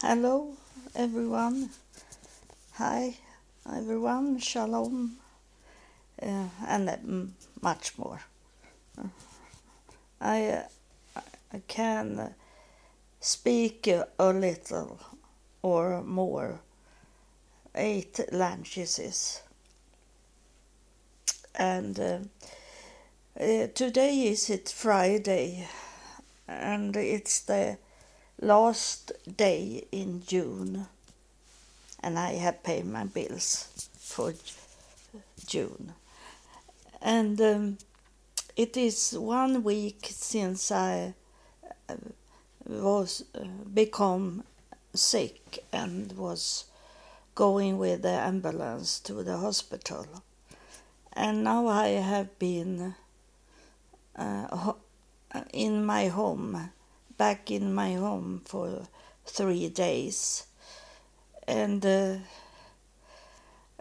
Hello, everyone. Hi, everyone. Shalom, uh, and uh, much more. I, uh, I can speak a little or more, eight languages. And uh, uh, today is it Friday, and it's the last day in June, and I have paid my bills for June. And um, it is one week since I uh, was uh, become sick and was going with the ambulance to the hospital. And now I have been uh, in my home back in my home for three days, and uh,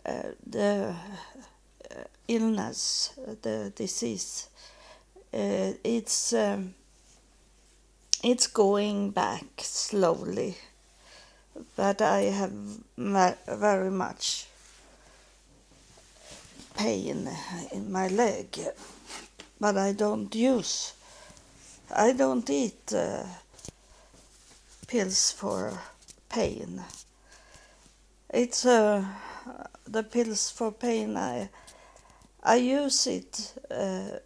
uh, the uh, illness, the disease, uh, it's um, it's going back slowly, but I have very much pain in my leg, but I don't use I don't eat uh, pills for pain. It's uh, the pills for pain. I I use it. Uh,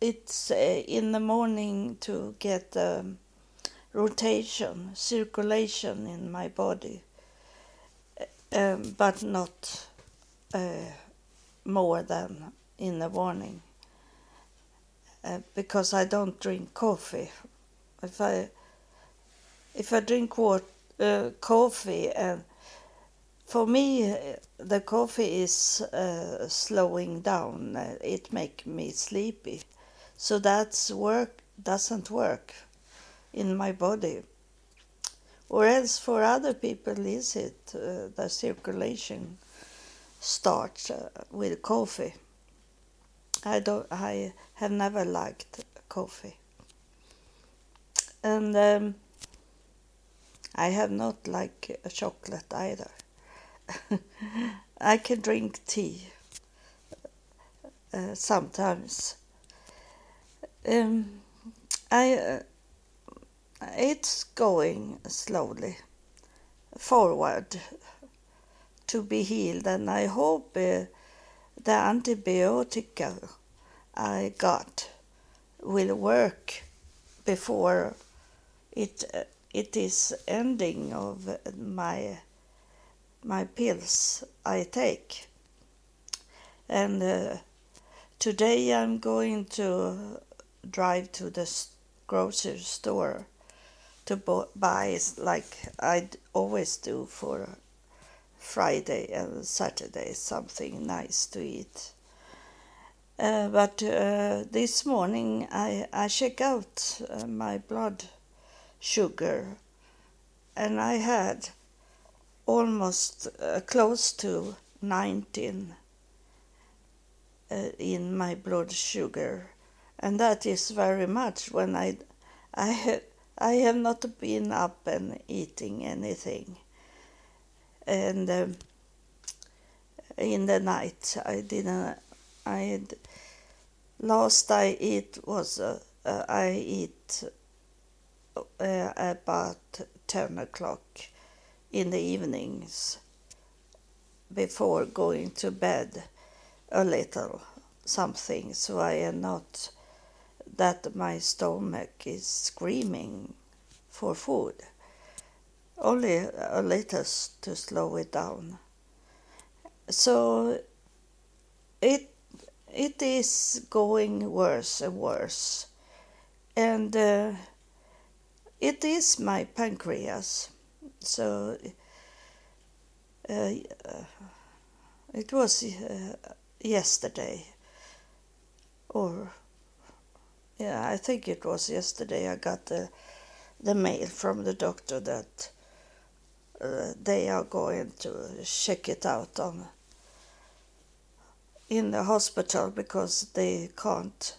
it's uh, in the morning to get um, rotation, circulation in my body, um, but not uh, more than in the morning. Uh, because I don't drink coffee. If I if I drink water, uh, coffee, and for me the coffee is uh, slowing down. Uh, it makes me sleepy, so that's work doesn't work in my body. Or else for other people is it uh, the circulation starts with coffee. I don't. I have never liked coffee, and um, I have not liked chocolate either. I can drink tea uh, sometimes. Um, I uh, it's going slowly forward to be healed, and I hope. Uh, the antibiotica I got will work before it uh, it is ending of my my pills I take. And uh, today I'm going to drive to the grocery store to buy like I always do for Friday and Saturday something nice to eat. Uh, but uh, this morning I, I check out uh, my blood sugar. And I had almost uh, close to 19 uh, in my blood sugar. And that is very much when I I I have not been up and eating anything. And um, in the night I didn't I had, last I eat was uh, uh, I eat uh, about 10 o'clock in the evenings before going to bed a little something so I am not that my stomach is screaming for food only a little to slow it down. So it it is going worse and worse, and uh, it is my pancreas. So uh, it was uh, yesterday, or yeah, I think it was yesterday. I got the the mail from the doctor that uh, they are going to check it out on in the hospital because they can't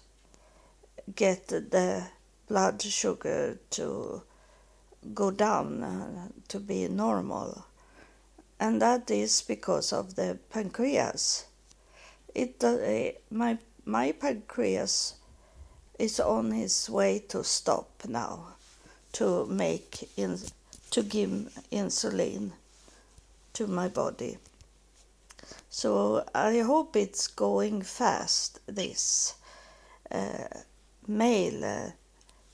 get the blood sugar to go down uh, to be normal, and that is because of the pancreas. It uh, my my pancreas is on its way to stop now, to make in to give insulin to my body. So I hope it's going fast. This uh, mail uh,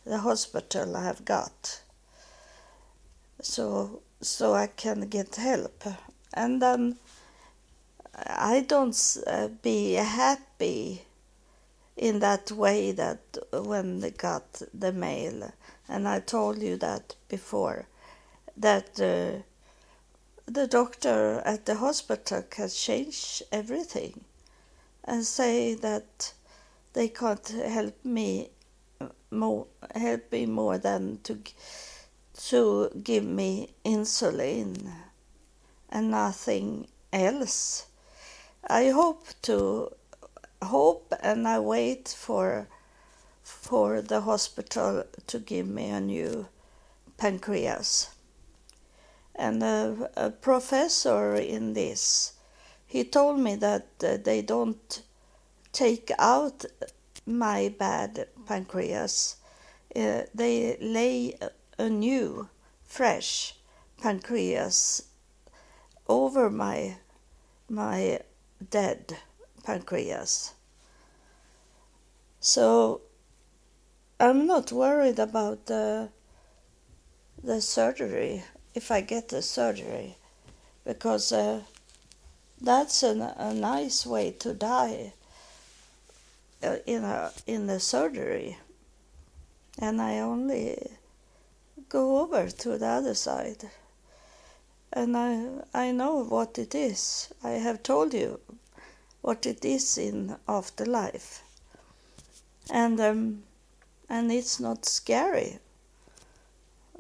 the hospital have got, so so I can get help, and then I don't uh, be happy in that way that when they got the mail, and I told you that before, that uh, the doctor at the hospital can change everything and say that they can't help me more help me more than to to give me insulin and nothing else. I hope to hope and I wait for for the hospital to give me a new pancreas. And a, a professor in this, he told me that uh, they don't take out my bad pancreas. Uh, they lay a new, fresh pancreas over my my dead pancreas. So I'm not worried about the the surgery if I get the surgery because uh, that's an, a nice way to die uh, in a in the surgery and I only go over to the other side and I I know what it is. I have told you what it is in afterlife, and um, and it's not scary.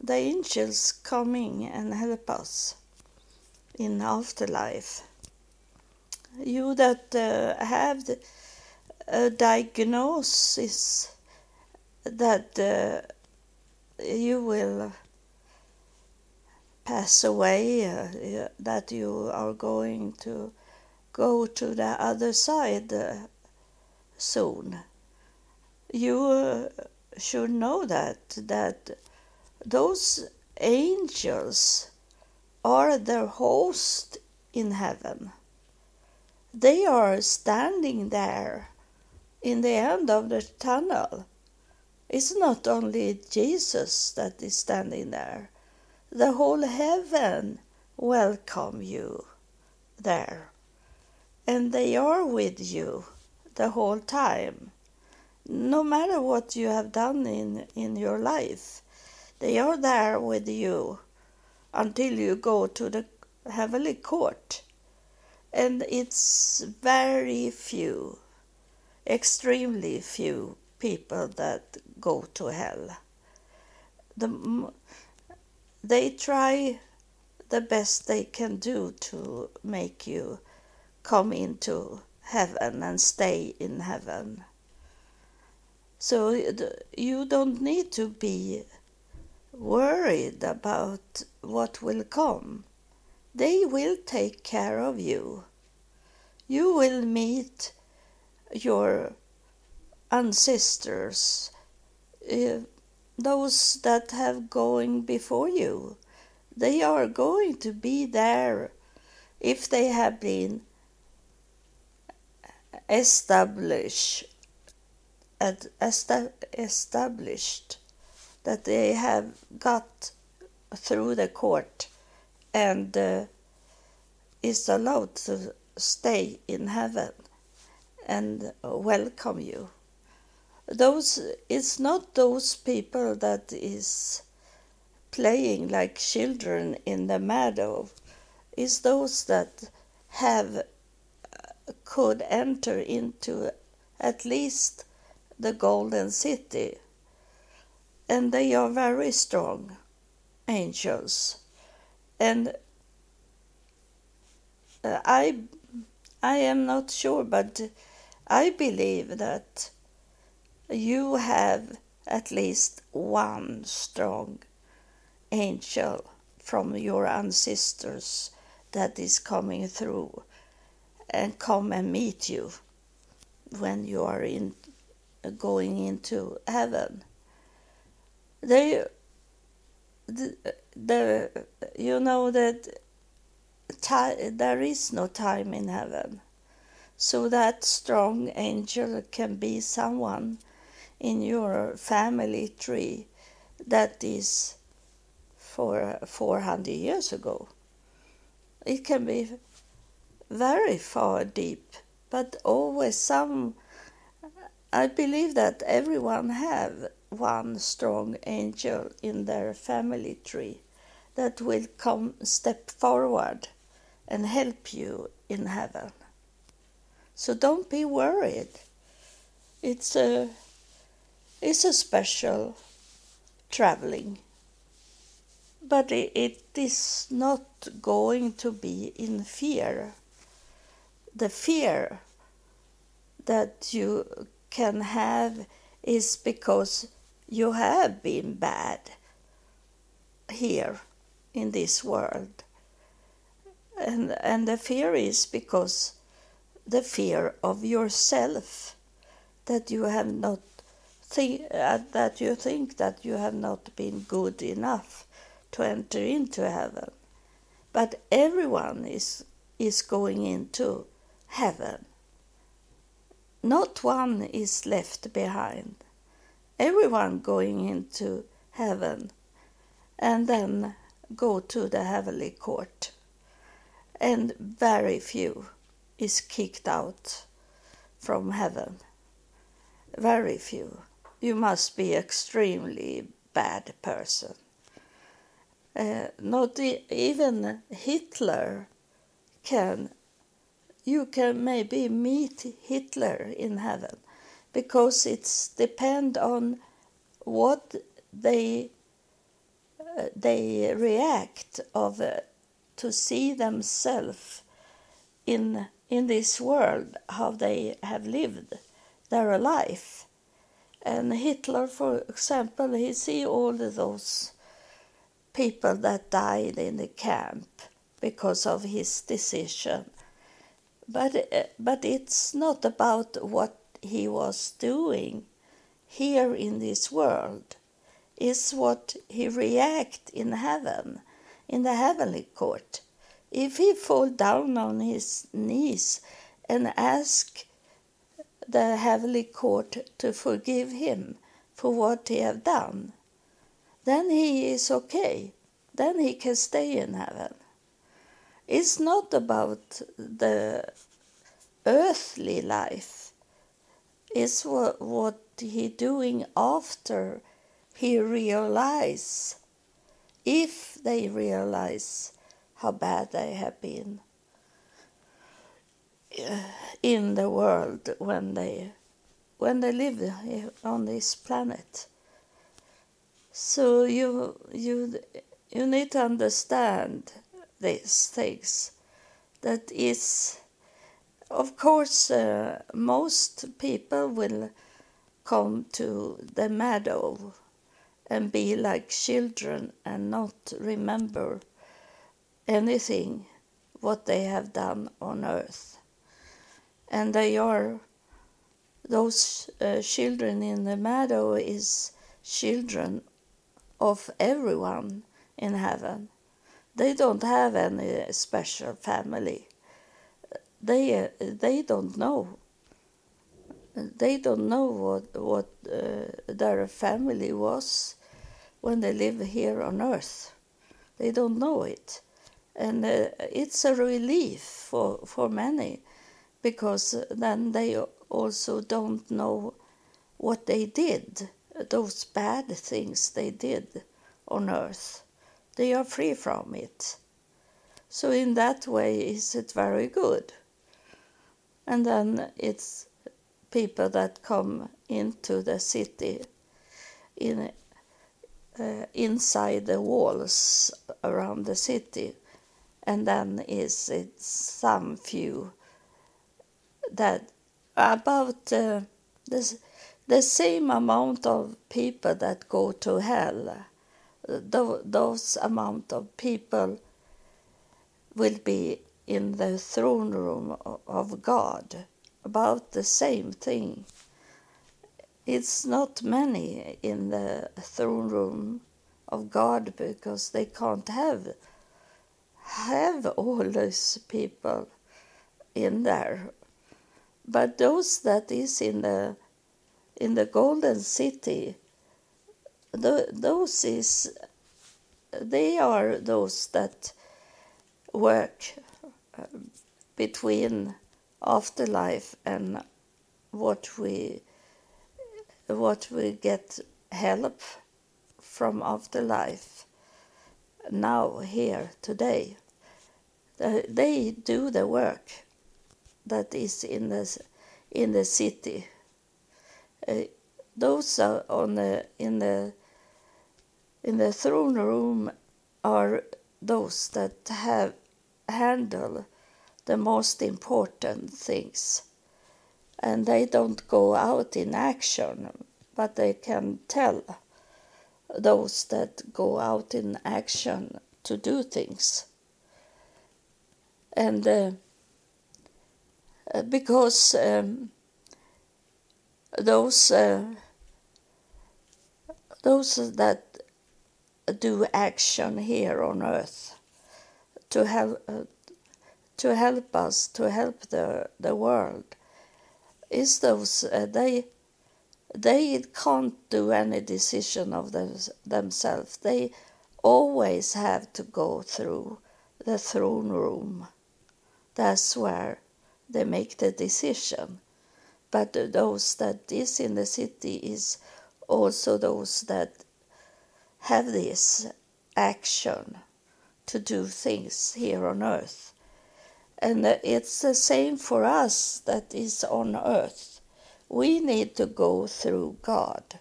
The angels coming and help us in afterlife. You that uh, have a diagnosis that uh, you will pass away, uh, that you are going to go to the other side uh, soon. You uh, should know that that those angels are their host in heaven. They are standing there in the end of the tunnel. It's not only Jesus that is standing there. The whole heaven welcome you there and they are with you the whole time. No matter what you have done in, in your life, they are there with you until you go to the heavenly court. And it's very few, extremely few people that go to hell. The, they try the best they can do to make you come into heaven and stay in heaven. So you don't need to be worried about what will come. They will take care of you. You will meet your ancestors, uh, those that have going before you. They are going to be there if they have been establish established that they have got through the court and uh, is allowed to stay in heaven and welcome you those it's not those people that is playing like children in the meadow it's those that have could enter into at least the golden city. And they are very strong angels. And uh, I, I am not sure, but I believe that you have at least one strong angel from your ancestors that is coming through and come and meet you when you are in going into heaven. They, the, the you know that there is no time in heaven, so that strong angel can be someone in your family tree that is for 400 years ago. It can be very far deep, but always some. I believe that everyone have one strong angel in their family tree that will come step forward and help you in heaven. So don't be worried. It's a it's a special traveling. But it, it is not going to be in fear. The fear that you can have is because you have been bad here in this world. And, and the fear is because the fear of yourself that you have not uh, that you think that you have not been good enough to enter into heaven. But everyone is is going into heaven. Not one is left behind everyone going into heaven and then go to the heavenly court. And very few is kicked out from heaven. Very few. You must be extremely bad person. Uh, not e- even hitler can you can maybe meet hitler in heaven because it's depend on what they uh, they react of uh, to see themselves in in this world how they have lived their life. And hitler for example he see all those people that died in the camp because of his decision. But uh, but it's not about what he was doing here in this world is what he react in heaven in the heavenly court. If he fall down on his knees and ask the heavenly court to forgive him for what he have done then he is okay. Then he can stay in heaven. It's not about the earthly life it's what, what he doing after he realize if they realize how bad they have been uh, in the world when they when they live on this planet. So you you you need to understand these things that is of course uh, most people will come to the meadow and be like children and not remember anything what they have done on earth. And they are those uh, children in the meadow is children of everyone in heaven. They don't have any special family they they don't know. They don't know what what uh, their family was when they live here on earth. They don't know it. And uh, it's a relief for for many because then they also don't know what they did those bad things they did on earth. They are free from it. So in that way is it very good and then it's people that come into the city in uh, inside the walls around the city. And then is it some few that about uh, the, the same amount of people that go to hell those amount of people will be in the throne room of God about the same thing. It's not many in the throne room of God because they can't have have all those people in there. But those that is in the in the golden city, the, those is they are those that work between afterlife and what we what we get help from afterlife. Now here today. They do the work that is in the in the city. Uh, those are on the in the in the throne room are those that have handle the most important things. And they don't go out in action but they can tell those that go out in action to do things. And uh, because um, those uh, those that do action here on earth to help uh, to help us to help the the world is those uh, they they can't do any decision of them, themselves. They always have to go through the throne room. That's where they make the decision. But those that is in the city is also those that have this action to do things here on earth. And it's the same for us that is on earth. We need to go through God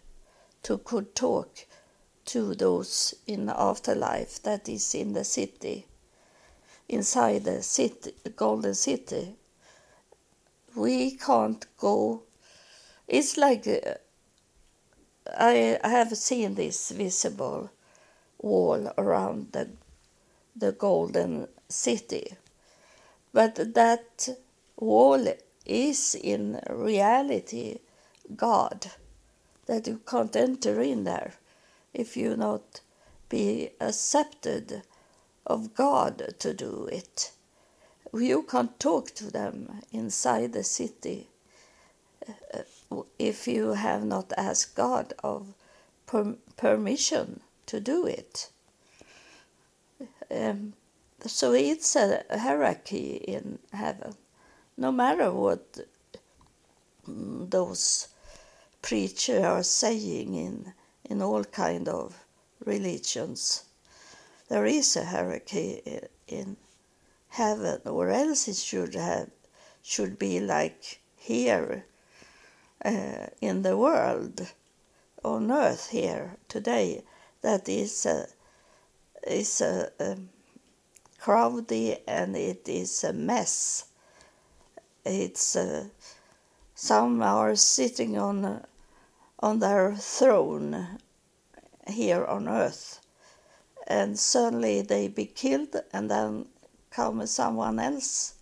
to could talk to those in the afterlife that is in the city, inside the city, the golden city. We can't go. It's like uh, I, I have seen this visible wall around the the golden city. But that wall is in reality God, that you can't enter in there if you not be accepted of God to do it. You can't talk to them inside the city uh, if you have not asked God of per- permission to do it um, so it's a hierarchy in heaven, no matter what mm, those preachers are saying in in all kind of religions. There is a hierarchy in heaven, or else it should have should be like here uh, in the world, on earth here today. That is a is a, crowdy and it is a mess. It's uh, some are sitting on on their throne here on earth, and suddenly they be killed, and then come someone else,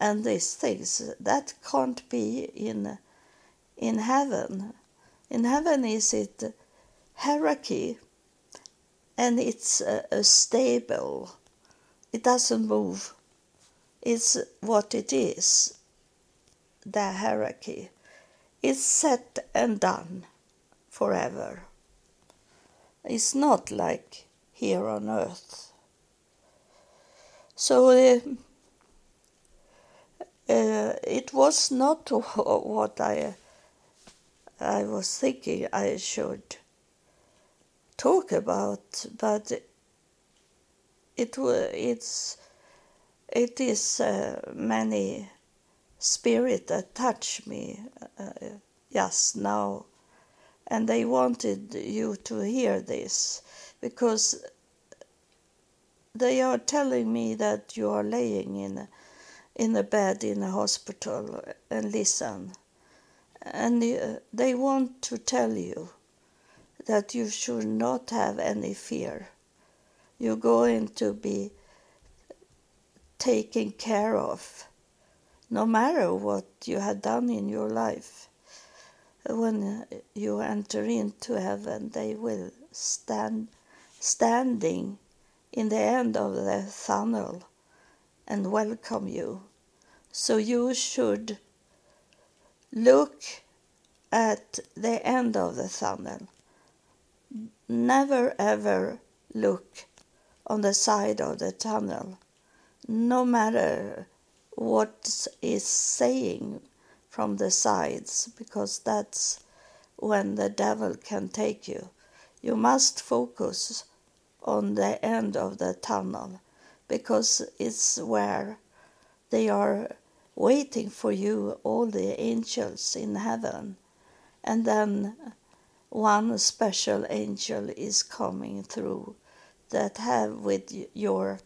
and these things that can't be in in heaven. In heaven is it hierarchy and it's a, a stable. It doesn't move. It's what it is. The hierarchy. It's set and done forever. It's not like here on earth. So uh, uh, it was not what I I was thinking I should talk about, but it it's it is uh, many spirit that touch me uh, just now, and they wanted you to hear this because they are telling me that you are laying in in a bed in a hospital and listen, and uh, they want to tell you that you should not have any fear. You're going to be taken care of no matter what you had done in your life. When you enter into heaven, they will stand standing in the end of the tunnel and welcome you. So you should look at the end of the tunnel. Never ever look on the side of the tunnel, no matter what is saying from the sides, because that's when the devil can take you. You must focus on the end of the tunnel because it's where they are waiting for you, all the angels in heaven. And then one special angel is coming through that have with your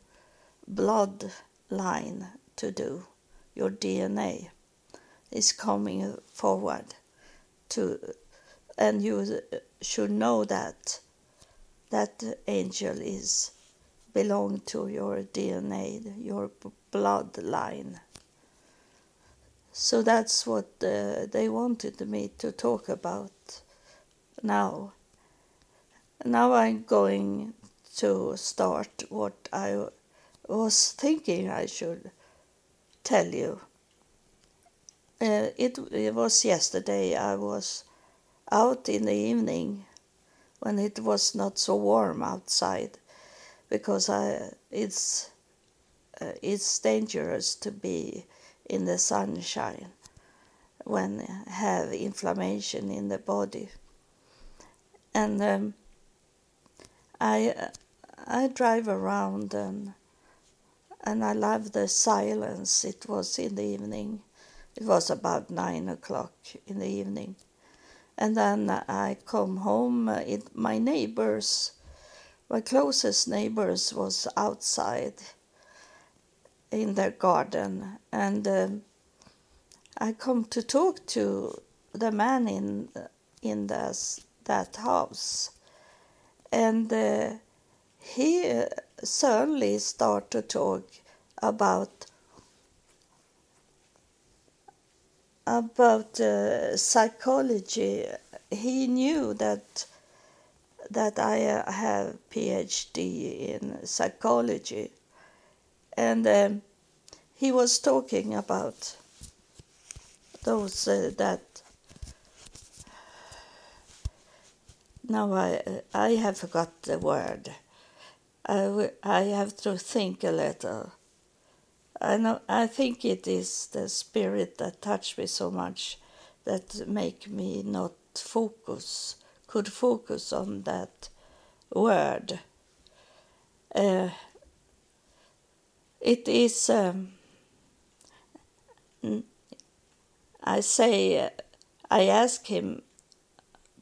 bloodline to do, your DNA is coming forward to, and you should know that that angel is belong to your DNA, your bloodline. So that's what uh, they wanted me to talk about now. Now I'm going to start what I was thinking I should tell you. Uh, it, it was yesterday I was out in the evening when it was not so warm outside because I, it's uh, it's dangerous to be in the sunshine when have inflammation in the body and um, I I drive around and and I love the silence. It was in the evening. It was about nine o'clock in the evening, and then I come home. It, my neighbors, my closest neighbors, was outside in their garden, and um, I come to talk to the man in in this, that house, and uh, he uh, suddenly started to talk about about uh, psychology. He knew that that I have PhD in psychology, and um, he was talking about those uh, that. Now I I have forgot the word. I, I have to think a little. I know I think it is the spirit that touched me so much that make me not focus could focus on that word. Uh, it is um, I say I ask him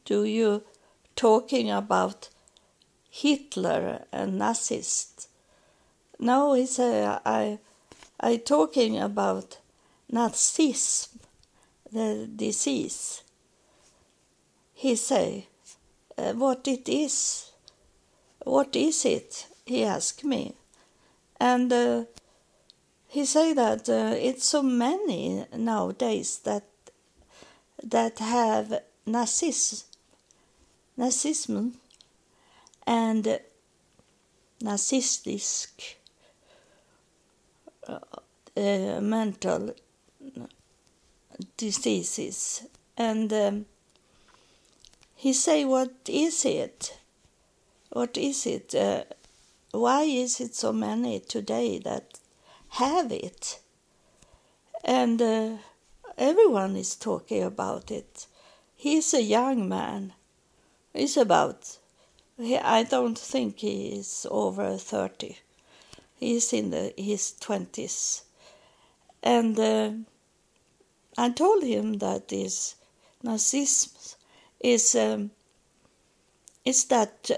do you talking about Hitler and Nazist no he said I I talking about Nazism, the disease. He say, uh, what it is, what is it? He asked me, and uh, he say that uh, it's so many nowadays that that have Nazism, Nazism, and narcissistic uh, mental diseases. And um, he say what is it? What is it? Uh, why is it so many today that have it? And uh, everyone is talking about it. He's a young man he's about he, i don't think he is over 30 He's in the, his 20s. And uh, I told him that this narcissism is, um, is that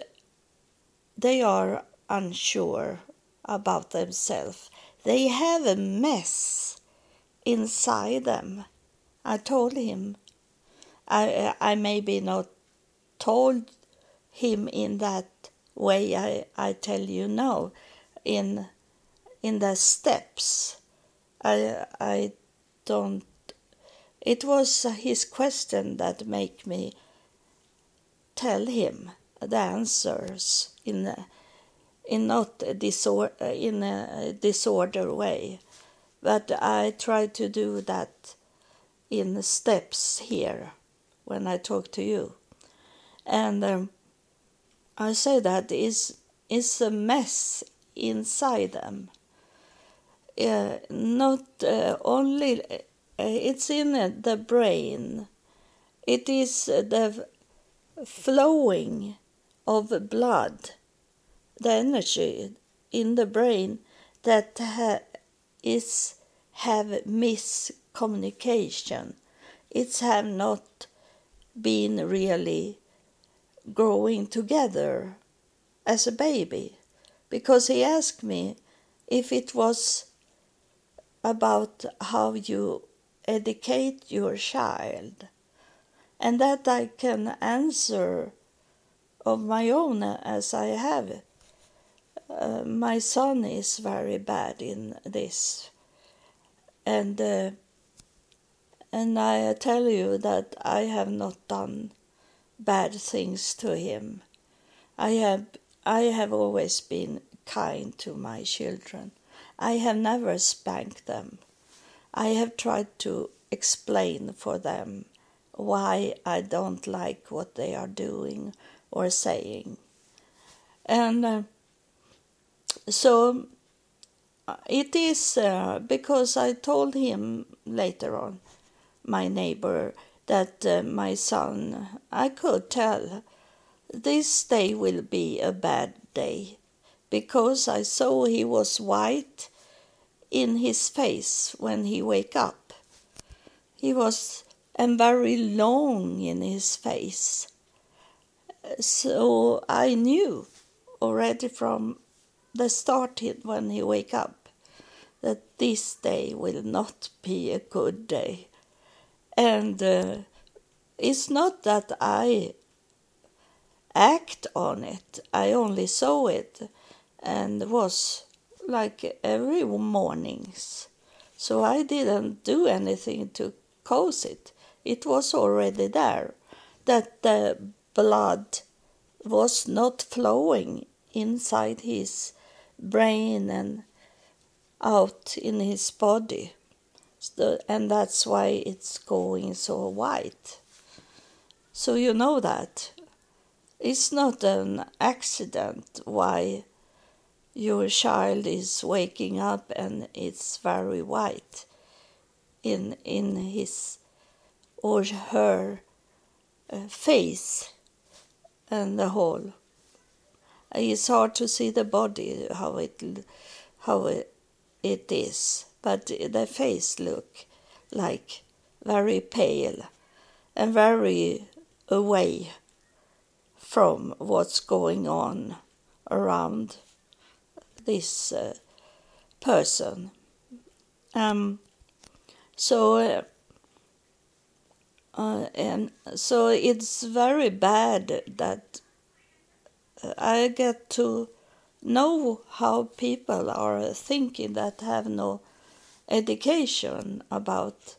they are unsure about themselves. They have a mess inside them. I told him. I I maybe not told him in that way I, I tell you now, in in the steps. I I don't. It was his question that make me tell him the answers in a, in not a disorder in a disorder way, but I try to do that in steps here when I talk to you, and um, I say that is is a mess inside them. Uh, not uh, only uh, it's in the brain. It is the flowing of blood, the energy in the brain that ha- is have miscommunication. It's have not been really growing together as a baby. Because he asked me if it was about how you educate your child. And that I can answer of my own as I have. Uh, my son is very bad in this, and uh, and I tell you that I have not done bad things to him. I have I have always been kind to my children. I have never spanked them. I have tried to explain for them why I don't like what they are doing or saying. And uh, so uh, it is uh, because I told him later on, my neighbor, that uh, my son, I could tell this day will be a bad day because I saw he was white in his face when he wake up. He was and very long in his face. So I knew already from the start when he wake up that this day will not be a good day. And uh, it's not that I act on it, I only saw it and was like every mornings. So I didn't do anything to cause it it was already there, that the blood was not flowing inside his brain and out in his body. And that's why it's going so white. So you know that. It's not an accident why your child is waking up and it's very white in in his or her uh, face and the whole. It's hard to see the body how it how it, it is, but their face look like very pale and very away from what's going on around this uh, person. Um, so uh, uh, and so it's very bad that uh, I get to know how people are thinking that have no education about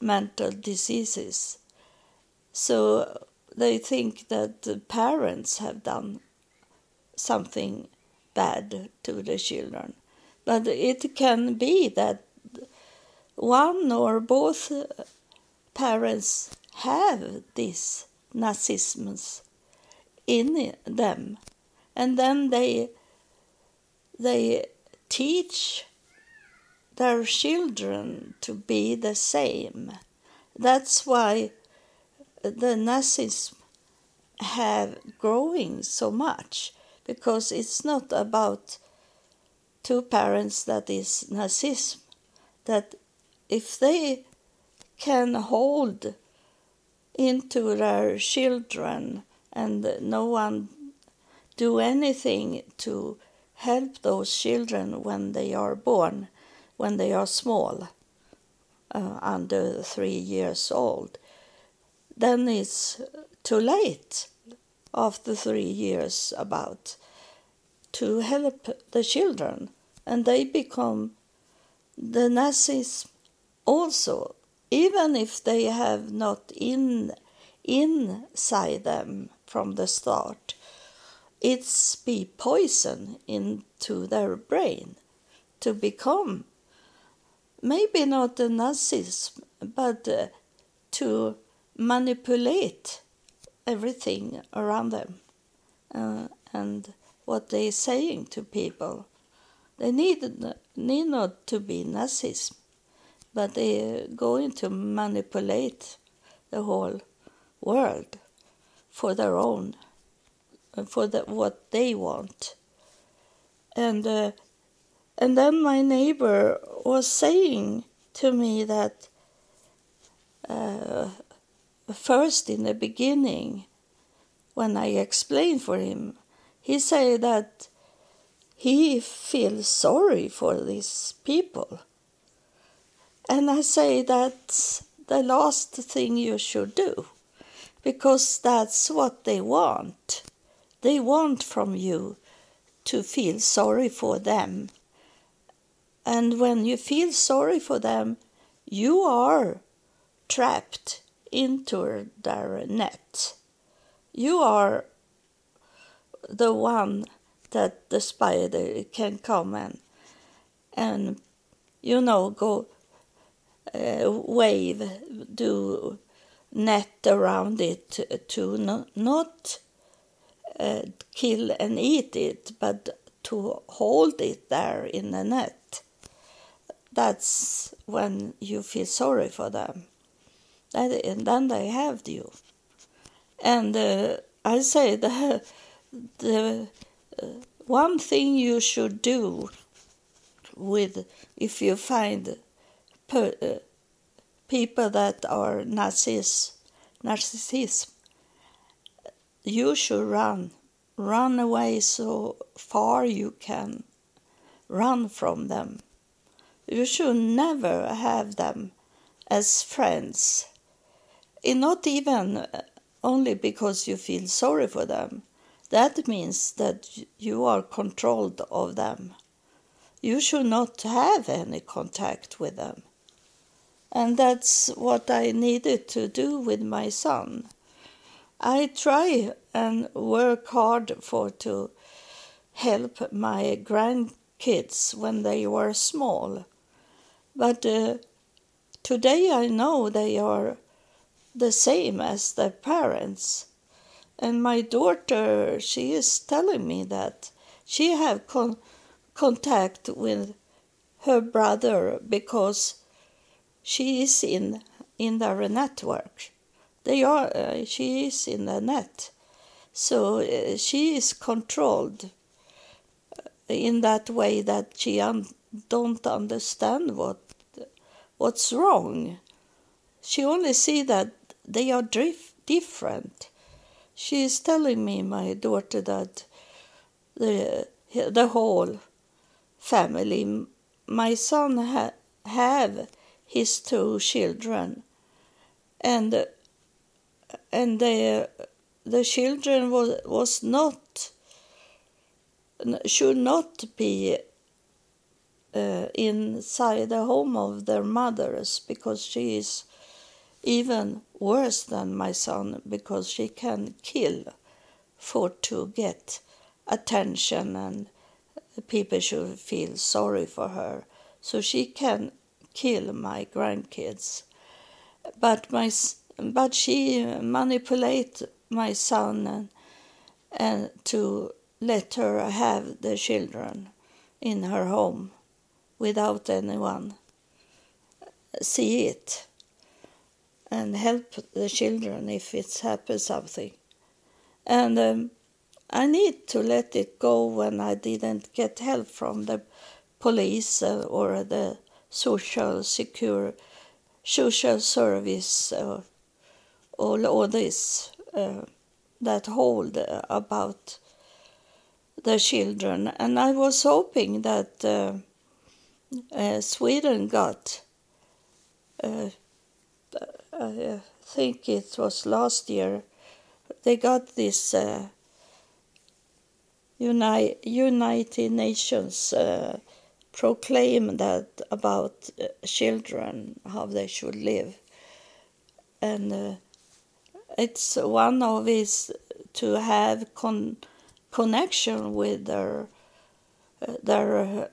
mental diseases. So they think that the parents have done something bad to the children. But it can be that one or both parents have this narcissism in them and then they they teach their children to be the same. That's why the narcissism have growing so much because it's not about two parents that is narcissism that if they can hold into their children and no one do anything to help those children when they are born, when they are small, uh, under three years old, then it's too late. after three years about to help the children, and they become the Nazis also, even if they have not in inside them from the start. It's be poison into their brain to become maybe not the Nazism, but uh, to manipulate everything around them uh, and what they're saying to people. They need, need not to be Nazis, but they're going to manipulate the whole world for their own, for the, what they want. And uh, and then my neighbor was saying to me that uh, first in the beginning, when I explained for him, he said that he feels sorry for these people. And I say that's the last thing you should do because that's what they want. They want from you to feel sorry for them and when you feel sorry for them, you are trapped into their net. You are the one that the spider can come and, and you know, go uh, wave, do net around it to, not, not uh, kill and eat it, but to hold it there in the net that's when you feel sorry for them. and then they have you. And uh, I say the, the uh, one thing you should do with if you find per, uh, people that are narciss, narcissism, you should run. Run away so far you can. Run from them you should never have them as friends. And not even uh, only because you feel sorry for them. That means that you are controlled of them. You should not have any contact with them. And that's what I needed to do with my son. I try and work hard for to help my grandkids when they were small but uh, today I know they are the same as their parents. And my daughter, she is telling me that she have con- contact with her brother because she is in in their network. They are uh, she is in the net, so uh, she is controlled in that way that she un- don't understand what what's wrong. She only see that they are different. She is telling me, my daughter, that the the whole family, my son ha, have his two children, and and the the children was was not should not be uh, inside the home of their mothers because she is even worse than my son because she can kill for to get attention and people should feel sorry for her. So she can kill my grandkids. But my but she manipulate my son and, and to let her have the children in her home without anyone see it and help the children if it's happened something. And um, I need to let it go when I didn't get help from the police uh, or the social secure social service uh, all, all this uh, that hold about the children and i was hoping that uh, uh, Sweden got, uh, I think it was last year, they got this uh, Uni- United Nations uh, proclaim that about uh, children how they should live, and uh, it's one of is to have con- connection with their uh, their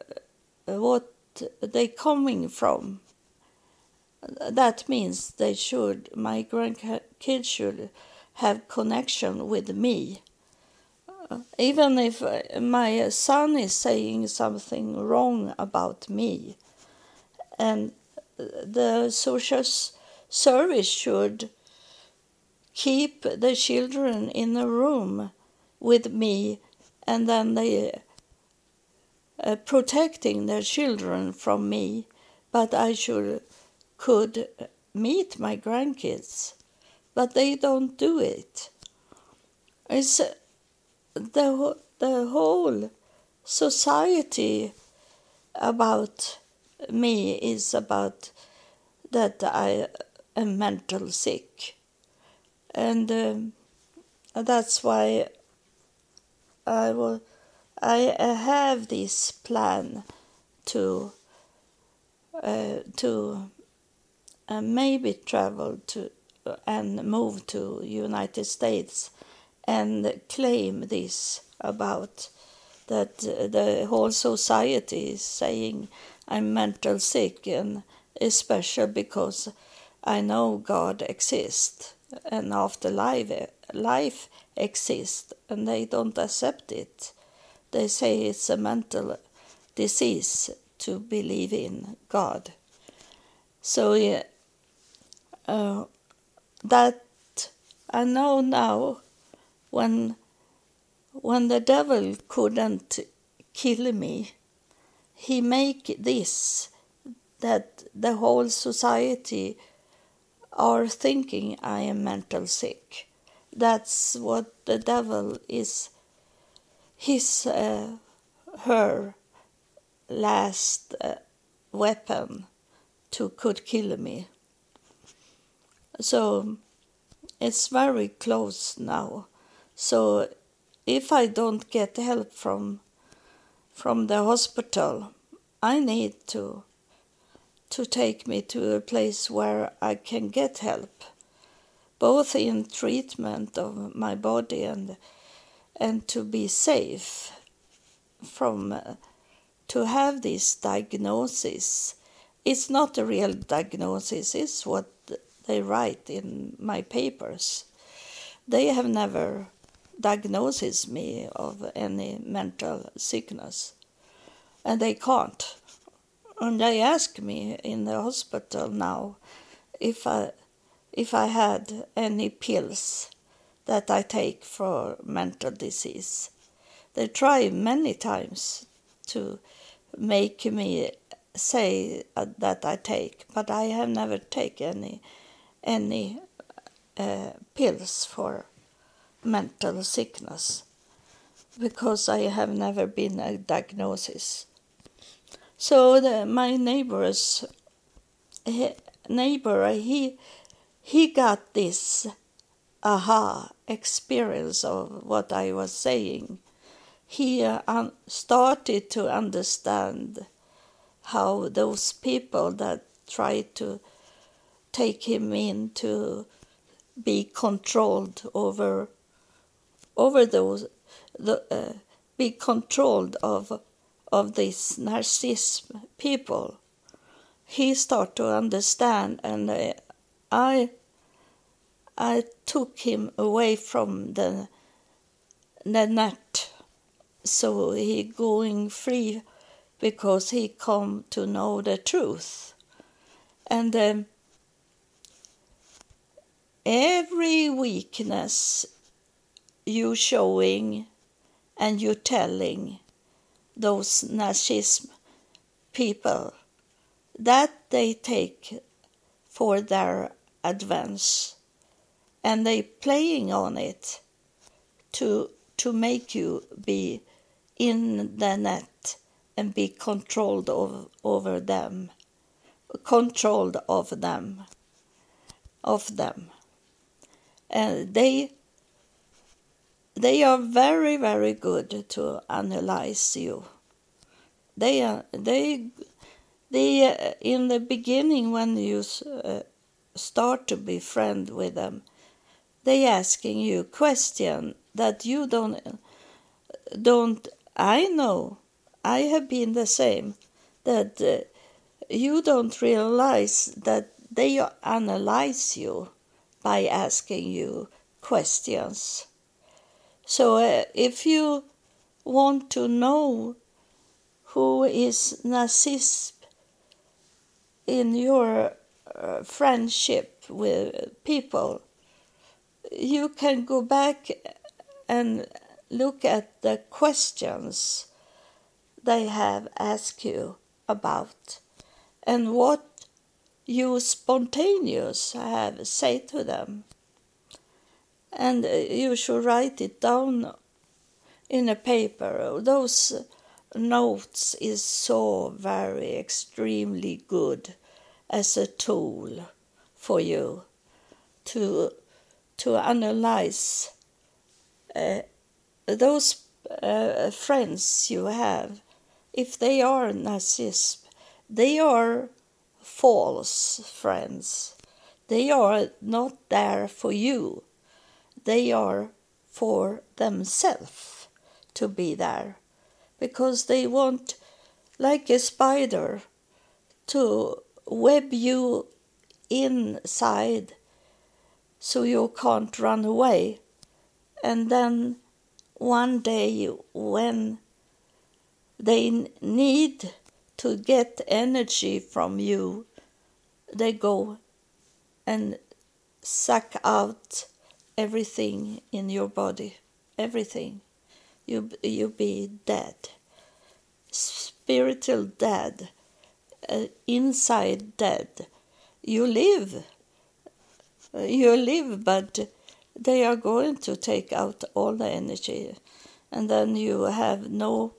uh, what they coming from. That means they should my grandkids should have connection with me. Even if my son is saying something wrong about me, and the social service should keep the children in a room with me and then they uh, protecting their children from me but i should could meet my grandkids but they don't do it. It's uh, the the whole society about me is about that i am mental sick. And um, that's why I will I have this plan to uh, to uh, maybe travel to and move to United States and claim this about that the whole society is saying I'm mental sick and especially because I know God exists and afterlife life exists and they don't accept it. They say it's a mental disease to believe in God. So yeah, uh, that I know now when when the devil couldn't kill me, he make this that the whole society are thinking I am mental sick. That's what the devil is, his, uh, her last uh, weapon to could kill me. So it's very close now. So if I don't get help from from the hospital, I need to to take me to a place where I can get help, both in treatment of my body and and to be safe from uh, to have this diagnosis. It's not a real diagnosis, it's what they write in my papers. They have never diagnosed me of any mental sickness, and they can't and they ask me in the hospital now if I if I had any pills that I take for mental disease. They try many times to make me say uh, that I take, but I have never taken any any uh, pills for mental sickness because I have never been a diagnosis. So the, my neighbor's he, neighbor, he he got this aha experience of what I was saying. He uh, started to understand how those people that tried to take him in to be controlled over over those the uh, be controlled of of this narcissism people, he started to understand, and uh, I I took him away from the the net, so he going free because he come to know the truth, and um, every weakness you showing and you telling those narcissism people that they take for their advance and they playing on it to to make you be in the net and be controlled of, over them controlled of them of them and they they are very very good to analyze you. They are they they uh, in the beginning when you uh, start to be friend with them, they asking you question that you don't don't I know I have been the same that uh, you don't realize that they analyze you by asking you questions. So uh, if you want to know who is narcissist in your uh, friendship with people, you can go back and look at the questions they have asked you about and what you spontaneous have said to them. And you should write it down in a paper. Those notes is so very extremely good as a tool for you to to analyze uh, those uh, friends you have. If they are narcissists they are false friends. They are not there for you. They are for themselves to be there because they want like a spider to web you inside so you can't run away. And then one day, when they need to get energy from you, they go and suck out everything in your body, everything. You you be dead, spiritual dead, uh, inside dead. You live, you live, but they are going to take out all the energy, and then you have no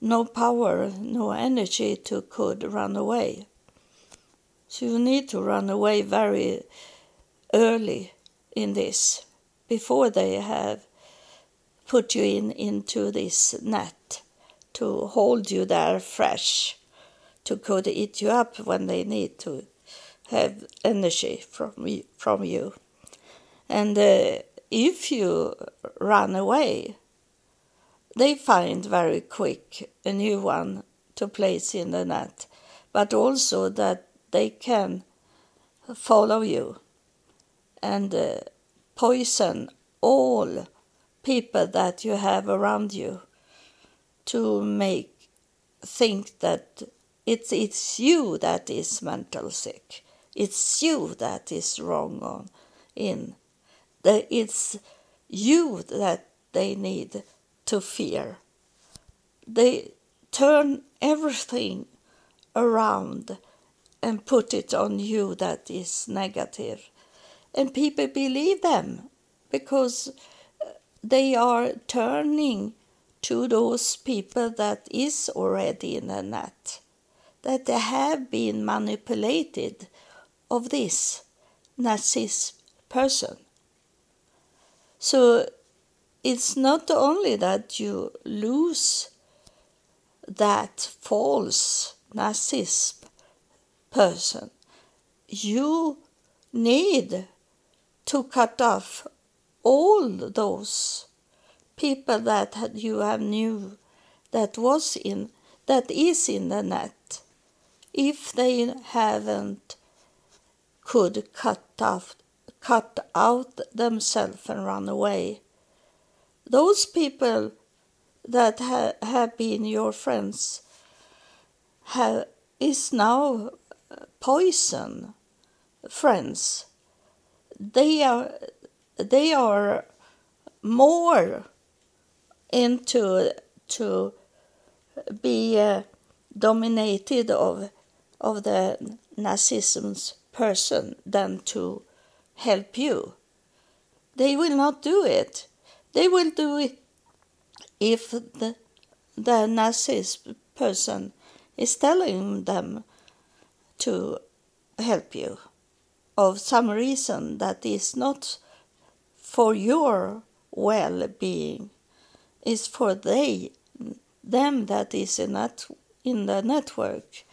no power, no energy to could run away. So you need to run away very early in this before they have put you in into this net to hold you there fresh to could eat you up when they need to have energy from from you. And uh, if you run away, they find very quick a new one to place in the net, but also that they can follow you and uh, poison all people that you have around you to make think that it's it's you that is mental sick it's you that is wrong on in. It's you that they need to fear. They turn everything around and put it on you that is negative. And people believe them because uh, they are turning to those people that is already in the net that they have been manipulated of this narcissist person. So it's not only that you lose that false narcissist person. You need to cut off all those people that you have knew that was in that is in the net. If they haven't could cut off cut out themselves and run away. Those people that ha- have been your friends have is now poison friends. They are they are more into to be uh, dominated of of the narcissism's person than to help you. They will not do it. They will do it if the the narcissist person is telling them to help you of some reason that is not for your well-being is for they them that is in that in the network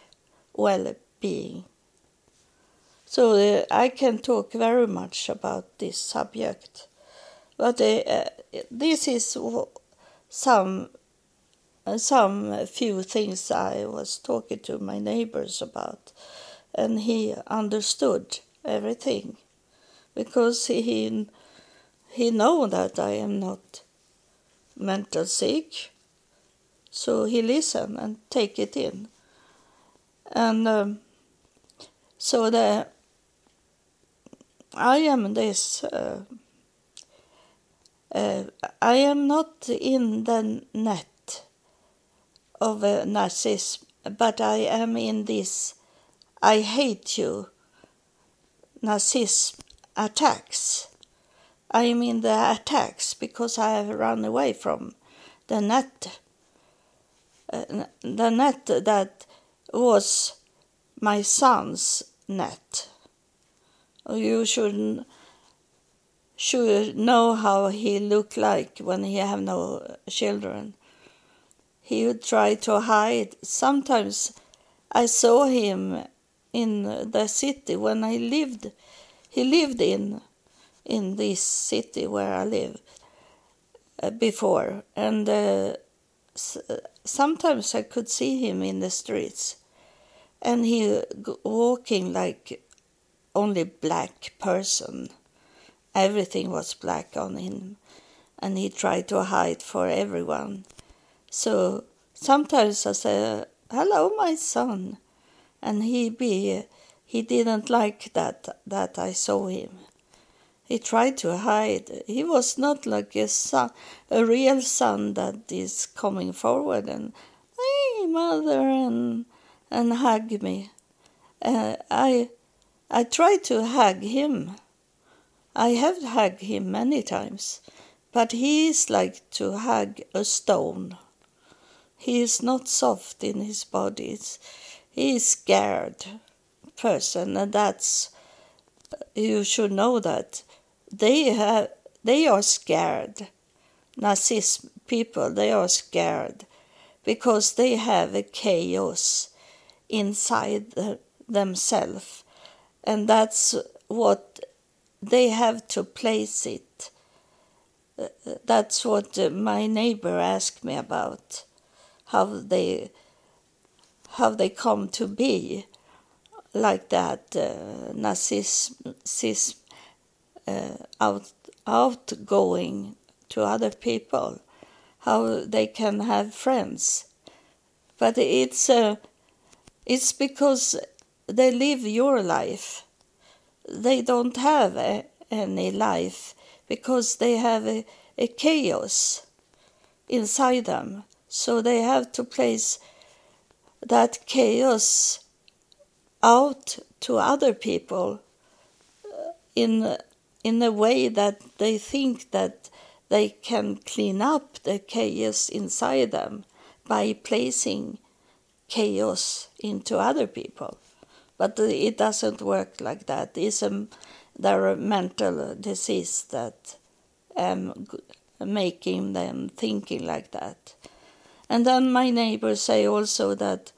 well-being. So uh, I can talk very much about this subject, but uh, this is some some few things I was talking to my neighbors about, and he understood everything. Because he he know that I am not mental sick, so he listen and take it in, and um, so the I am this. Uh, uh, I am not in the net of a narcissism, but I am in this I hate you narcissism attacks. I am in the attacks because I have run away from the net. Uh, the net that was my son's net. You should should know how he looked like when he have no children he would try to hide. Sometimes I saw him in the city when I lived. He lived in in this city where I lived uh, before, and uh, sometimes I could see him in the streets, and he walking like only black person. Everything was black on him, and he tried to hide for everyone. So sometimes I say, "Hello, my son," and he be he didn't like that that I saw him. He tried to hide. He was not like a son, a real son that is coming forward and, "Hey, mother," and and hug me. Uh, I I tried to hug him. I have hugged him many times, but he is like to hug a stone. He is not soft in his body. He is scared person, and that's you should know that they have they are scared. Narcissist people they are scared because they have a chaos inside the, themselves, and that's what they have to place it. That's what my neighbor asked me about how they how they come to be like that uh, narcissism uh, out, outgoing to other people how they can have friends but it's uh, it's because they live your life they don't have a, any life because they have a, a chaos inside them so they have to place that chaos out to other people uh, in in a way that they think that they can clean up the chaos inside them by placing chaos into other people. But it doesn't work like that. It's a, there a mental disease that um, making them thinking like that. And then my neighbors say also that,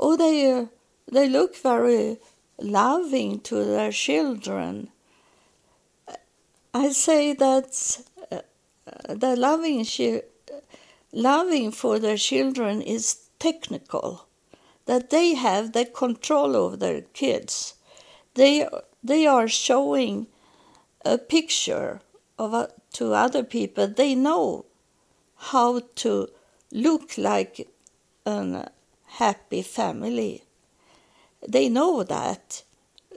oh, they, uh, they look very loving to their children. I say that uh, the loving, loving for their children is technical, that they have the control over their kids. They, they are showing a picture of uh, to other people. They know how to look like a happy family. They know that.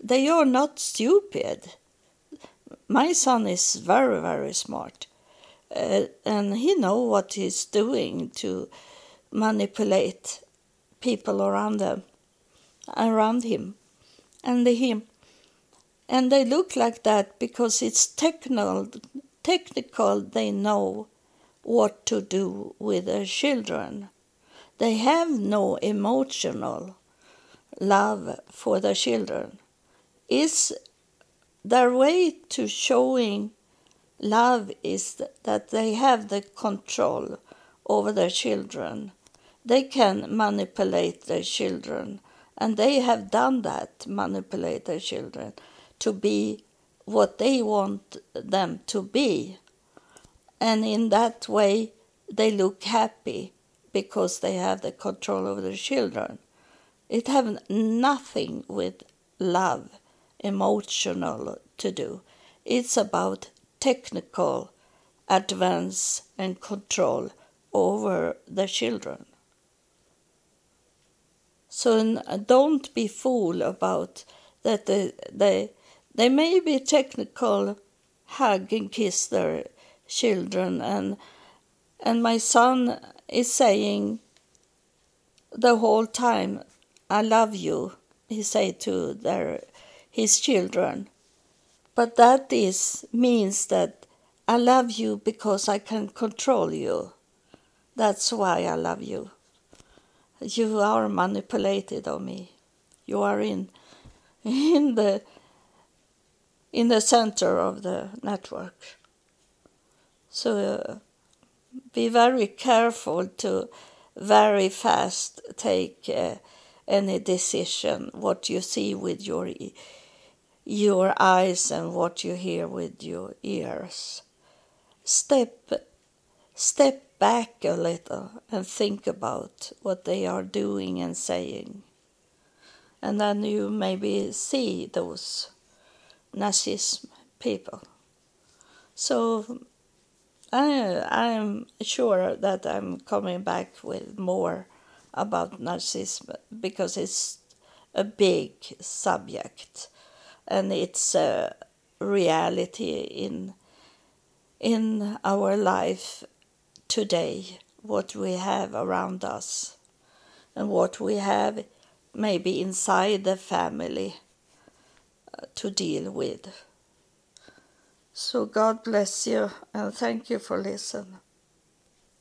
They are not stupid. My son is very, very smart. Uh, and he know what he's doing to manipulate people around them, around him, and him, and they look like that because it's technical. Technical, they know what to do with their children. They have no emotional love for their children. Is their way to showing love is that they have the control over their children. They can manipulate their children, and they have done that, manipulate their children to be what they want them to be. And in that way, they look happy because they have the control over their children. It has nothing with love, emotional to do. It's about technical advance and control over the children. So don't be fool about that they, they, they may be technical hug and kiss their children and and my son is saying the whole time I love you he say to their his children. But that is means that I love you because I can control you. That's why I love you you are manipulated of me. You are in in the in the center of the network. So uh, be very careful to very fast take uh, any decision what you see with your your eyes and what you hear with your ears. Step step back a little and think about what they are doing and saying. And then you maybe see those narcissism people. So I I'm sure that I'm coming back with more about narcissism because it's a big subject and it's a reality in in our life today what we have around us and what we have maybe inside the family uh, to deal with. So God bless you and thank you for listening.